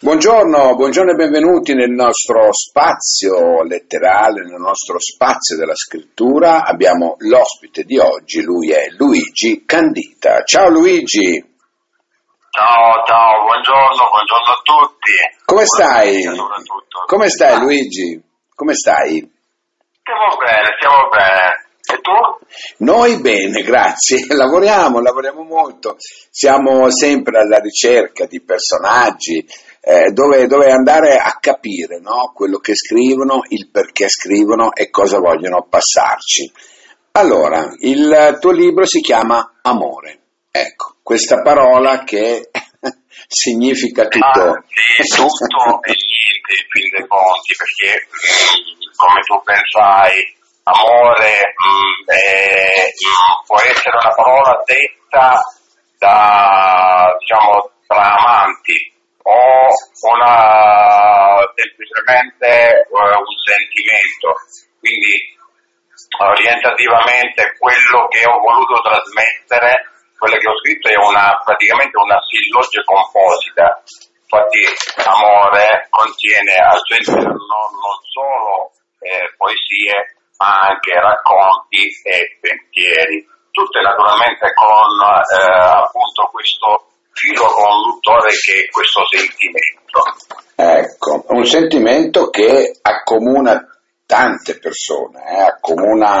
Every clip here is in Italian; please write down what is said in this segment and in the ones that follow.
Buongiorno, buongiorno e benvenuti nel nostro spazio letterale, nel nostro spazio della scrittura. Abbiamo l'ospite di oggi, lui è Luigi Candita. Ciao Luigi. Ciao, ciao, buongiorno, buongiorno a tutti. Come stai? Come stai Luigi? Come stai? Stiamo bene, stiamo bene. E tu? Noi bene, grazie. Lavoriamo, lavoriamo molto. Siamo sempre alla ricerca di personaggi, eh, dove, dove, andare a capire no? quello che scrivono, il perché scrivono e cosa vogliono passarci. Allora, il tuo libro si chiama Amore. Ecco, questa parola che significa tutto. Ah, sì, tutto e niente in fin dei conti, perché come tu pensai, amore mh, mm, mh, mm, può essere una parola detta da, diciamo, tra amanti, o una, semplicemente uh, un sentimento. Quindi orientativamente quello che ho voluto trasmettere, quello che ho scritto è una, praticamente una silloge composita. Infatti amore contiene al suo interno non solo eh, poesie ma anche racconti e pensieri, tutte naturalmente con eh, appunto questo filo conduttore che è questo sentimento. Ecco, un sentimento che accomuna tante persone, eh, accomuna,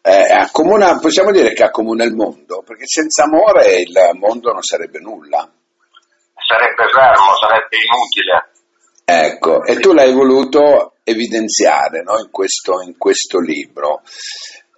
eh, accomuna, possiamo dire che accomuna il mondo, perché senza amore il mondo non sarebbe nulla. Sarebbe fermo, sarebbe inutile. Ecco, e tu l'hai voluto evidenziare no, in, questo, in, questo, libro.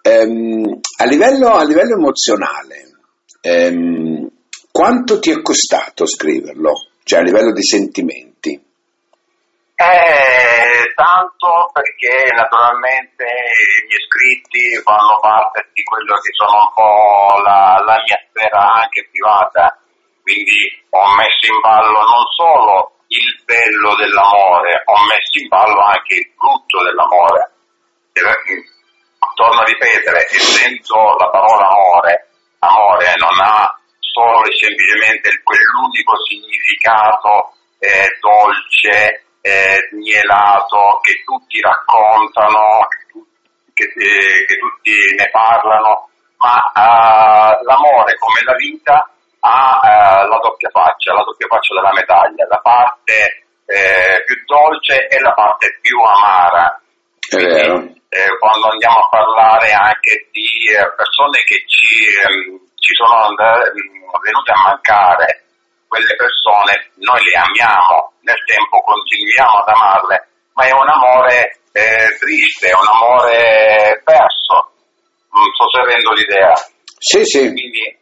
Ehm, a, livello, a, livello, emozionale, ehm, quanto ti è costato scriverlo? Cioè a livello di sentimenti? Eh, tanto perché naturalmente i miei scritti fanno parte di quello che sono un po' la, la mia sfera anche privata, quindi ho messo in ballo non solo il bello dell'amore, ho messo in ballo anche il frutto dell'amore. Torno a ripetere, essendo la parola amore, amore non ha solo e semplicemente quell'unico significato eh, dolce, eh, mielato, che tutti raccontano, che, eh, che tutti ne parlano, ma eh, l'amore come la vita ha eh, la doppia faccia, la doppia faccia della medaglia, la parte eh, più dolce e la parte più amara. Quindi, quando andiamo a parlare anche di persone che ci, ehm, ci sono andate, venute a mancare quelle persone, noi le amiamo, nel tempo continuiamo ad amarle, ma è un amore eh, triste, è un amore perso, non so se rendo l'idea. Sì, sì. Quindi,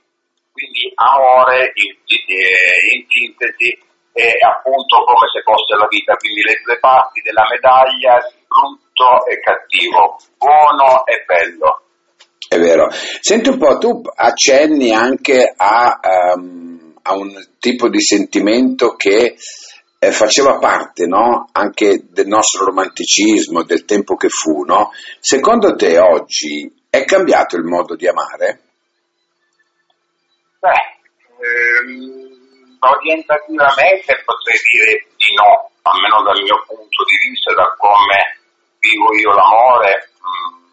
quindi amore in, in, sintesi è appunto come se fosse la vita, quindi le due parti della medaglia, brutto e cattivo, buono e bello. È vero. Senti un po', tu accenni anche a, um, a un tipo di sentimento che eh, faceva parte no? anche del nostro romanticismo, del tempo che fu. No? Secondo te oggi è cambiato il modo di amare? Beh, ehm, orientativamente potrei dire di no, almeno dal mio punto di vista, da come vivo io l'amore. Mh, mm,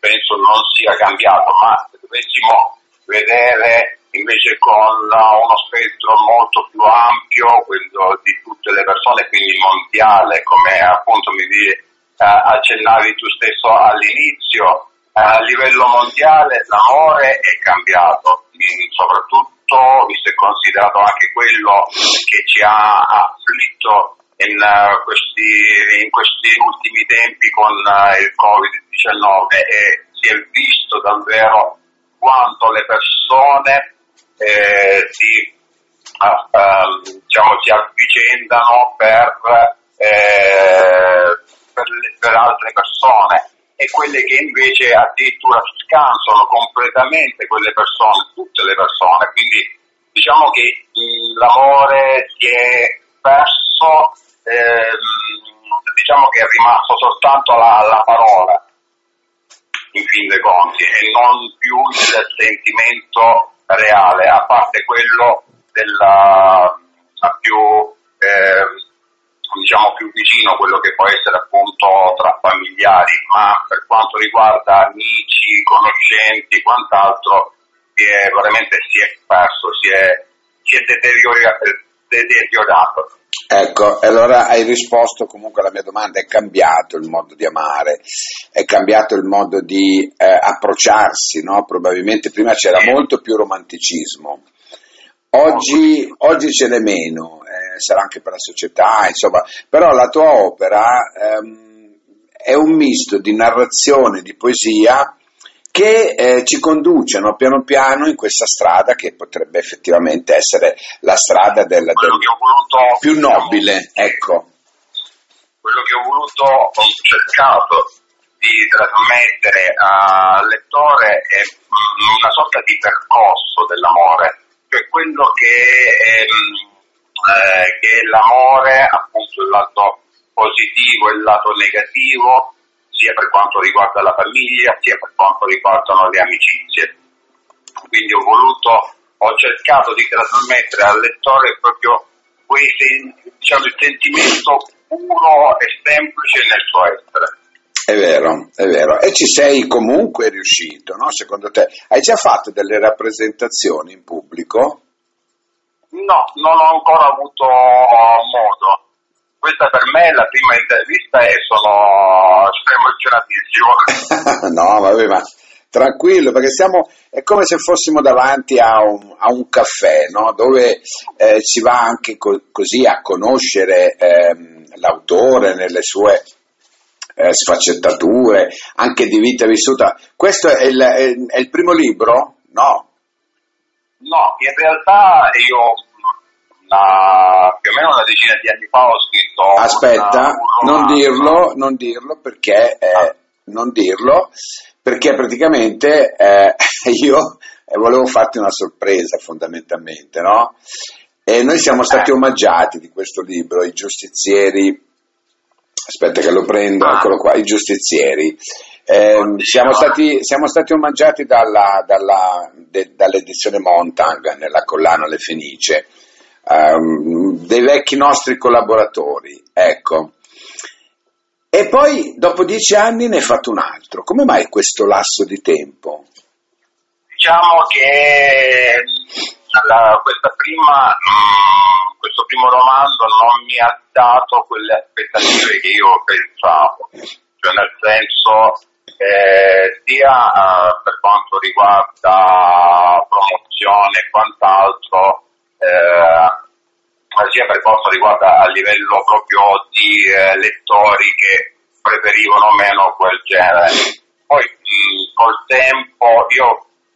penso non sia cambiato, ma se dovessimo vedere invece con uno spettro molto più ampio, quello di tutte le persone, quindi mondiale, come appunto mi eh, accennavi tu stesso all'inizio, a livello mondiale l'amore è cambiato, soprattutto visto e considerato anche quello che ci ha afflitto in, uh, questi, in questi ultimi tempi con uh, il Covid-19 e si è visto davvero quanto le persone eh, si, uh, diciamo, si avvicendano per, eh, per, per altre persone e quelle che invece addirittura scansano completamente quelle persone, tutte le persone. Quindi diciamo che l'amore si è perso ehm, diciamo che è rimasto soltanto la, la parola in fin dei conti e non più il sentimento reale, a parte quello della, pochino quello che può essere appunto tra familiari, ma per quanto riguarda amici, conoscenti e quant'altro, si è, veramente si è perso, si è, si è deteriorato. deteriorato. Ecco, allora hai risposto comunque alla mia domanda, è cambiato il modo di amare, è cambiato il modo di eh, approcciarsi, no? Probabilmente prima c'era molto più romanticismo, oggi, oggi ce n'è meno, sarà anche per la società, insomma, però la tua opera ehm, è un misto di narrazione, di poesia, che eh, ci conducono piano piano in questa strada che potrebbe effettivamente essere la strada del, del voluto, più nobile. Ecco. Quello che ho voluto, ho cercato di trasmettere al lettore è una sorta di percorso dell'amore, cioè quello che, ehm, eh, che l'amore, appunto il lato positivo e il lato negativo, sia per quanto riguarda la famiglia, sia per quanto riguardano le amicizie. Quindi ho voluto, ho cercato di trasmettere al lettore proprio quei, diciamo, il sentimento puro e semplice nel suo essere. È vero, è vero. E ci sei comunque riuscito, no? Secondo te? Hai già fatto delle rappresentazioni in pubblico? No, non ho ancora avuto modo questa per me è la prima intervista e sono emozionatissimo. no, vabbè, ma tranquillo, perché siamo, è come se fossimo davanti a un, a un caffè, no? dove eh, si va anche co- così a conoscere ehm, l'autore nelle sue eh, sfaccettature, anche di vita vissuta. Questo è il, è, è il primo libro? No. No, in realtà io una, più o meno una decina di anni fa ho scritto. Aspetta, una, non dirlo, non dirlo perché, eh, ah. non dirlo perché praticamente eh, io volevo farti una sorpresa fondamentalmente, no? E noi siamo stati eh. omaggiati di questo libro, I giustizieri. Aspetta che lo prendo, ah. eccolo qua, I giustizieri. Eh, siamo, stati, siamo, stati, omaggiati dalla, dalla, de, dall'edizione Montag nella collana Le Fenice um, dei vecchi nostri collaboratori, ecco. E poi dopo dieci anni ne hai fatto un altro. Come mai questo lasso di tempo? Diciamo che la, prima, mm, questo primo romanzo non mi ha dato quelle aspettative che io pensavo, cioè nel senso eh, sia eh, per quanto riguarda promozione e quant'altro, eh, sia per quanto riguarda a livello proprio di eh, lettori che preferivano meno quel genere. Poi mh, col tempo io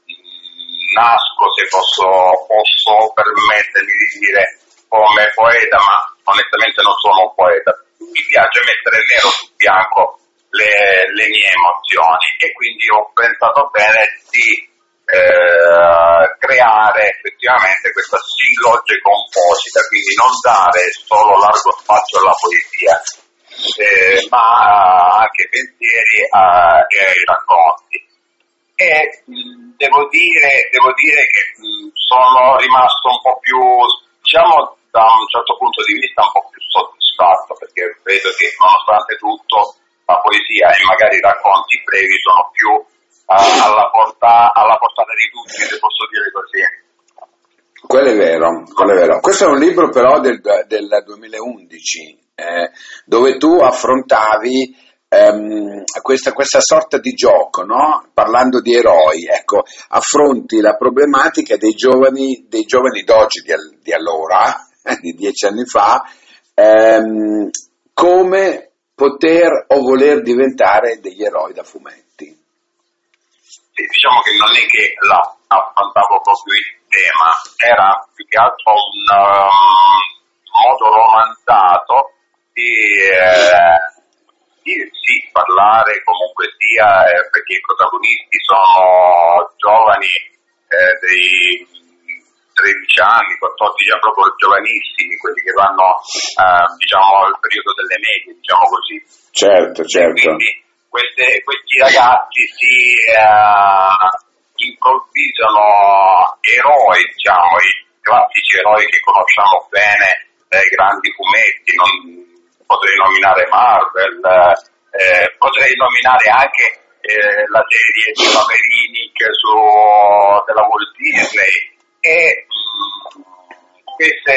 mh, nasco, se posso, posso permettermi di dire, come poeta, ma onestamente non sono un poeta. Mi piace mettere nero su bianco le, le mie emozioni e quindi ho pensato bene di eh, creare effettivamente questa silloge composita, quindi non dare solo largo spazio alla poesia, eh, ma anche pensieri a, e ai racconti. E devo, dire, devo dire che sono rimasto un po' più, diciamo, da un certo punto di vista un po' più soddisfatto, perché vedo che nonostante tutto la poesia e magari i racconti brevi sono più porta, alla portata di tutti, se posso dire così. Quello è vero, quello è vero. Questo è un libro però del, del 2011, eh, dove tu affrontavi ehm, questa, questa, sorta di gioco, no? parlando di eroi, ecco, affronti la problematica dei giovani, dei giovani d'oggi, di, di allora, di dieci anni fa, ehm, come poter o voler diventare degli eroi da fumetti diciamo che non è che la affrontavo proprio tema, era più che altro un um, modo romanzato di, eh, di sì, parlare comunque sia eh, perché i protagonisti sono giovani eh, dei 13 anni, 14 anni, proprio giovanissimi, quelli che vanno eh, diciamo al periodo delle medie, diciamo così. Certo, certo. quindi queste, questi ragazzi si uh, improvvisano eroi, diciamo, i classici eroi che conosciamo bene dai grandi fumetti, non, potrei nominare Marvel, eh, potrei nominare anche eh, la serie di su, della Walt Disney. E mh, mm, queste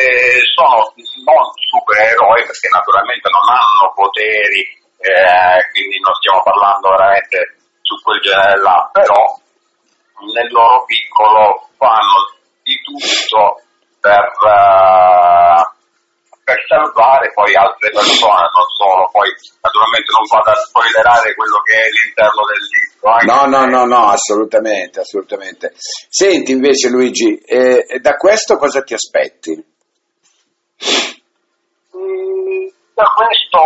sono non supereroi perché naturalmente non hanno poteri, eh, quindi non stiamo parlando veramente su quel genere là, però nel loro piccolo fanno di tutto per, uh, per salvare poi altre persone, non solo, poi naturalmente non vado a spoilerare quello che è l'interno del libro. No, no, no, no, assolutamente, assolutamente. Senti invece Luigi, eh, da questo cosa ti aspetti? Mm, da questo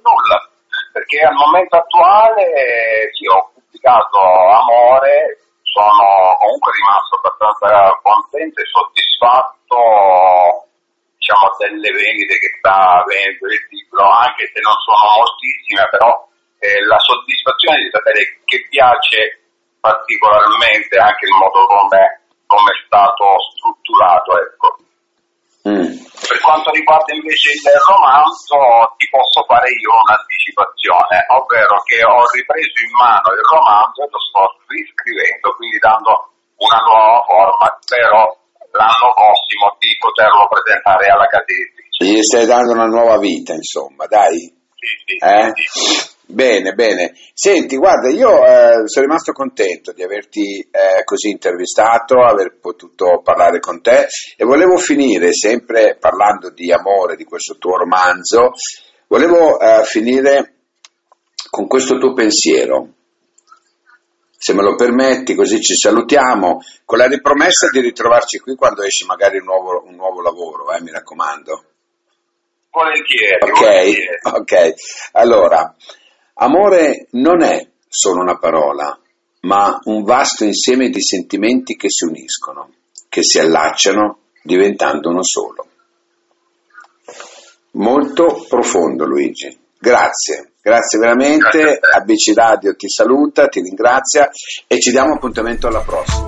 nulla, perché al momento attuale sì, ho pubblicato Amore, sono comunque rimasto abbastanza contento e soddisfatto diciamo, delle vendite che sta avendo il libro, anche se non sono moltissime, però eh, la soddisfazione di sapere che piace particolarmente anche il modo come, come è stato strutturato. Ecco. Quanto riguarda invece il romanzo, ti posso fare io un'anticipazione, ovvero che ho ripreso in mano il romanzo e lo sto riscrivendo, quindi dando una nuova forma. Spero l'anno prossimo di poterlo presentare alla casa Gli stai dando una nuova vita, insomma, dai. Eh? Bene, bene. Senti, guarda, io eh, sono rimasto contento di averti eh, così intervistato, aver potuto parlare con te e volevo finire sempre parlando di amore, di questo tuo romanzo, volevo eh, finire con questo tuo pensiero. Se me lo permetti, così ci salutiamo, con la ripromessa di ritrovarci qui quando esce magari un nuovo, un nuovo lavoro, eh, mi raccomando. Volentieri. Ok, volentieri. ok. Allora, Amore non è solo una parola, ma un vasto insieme di sentimenti che si uniscono, che si allacciano diventando uno solo. Molto profondo Luigi. Grazie, grazie veramente. ABC Radio ti saluta, ti ringrazia e ci diamo appuntamento alla prossima.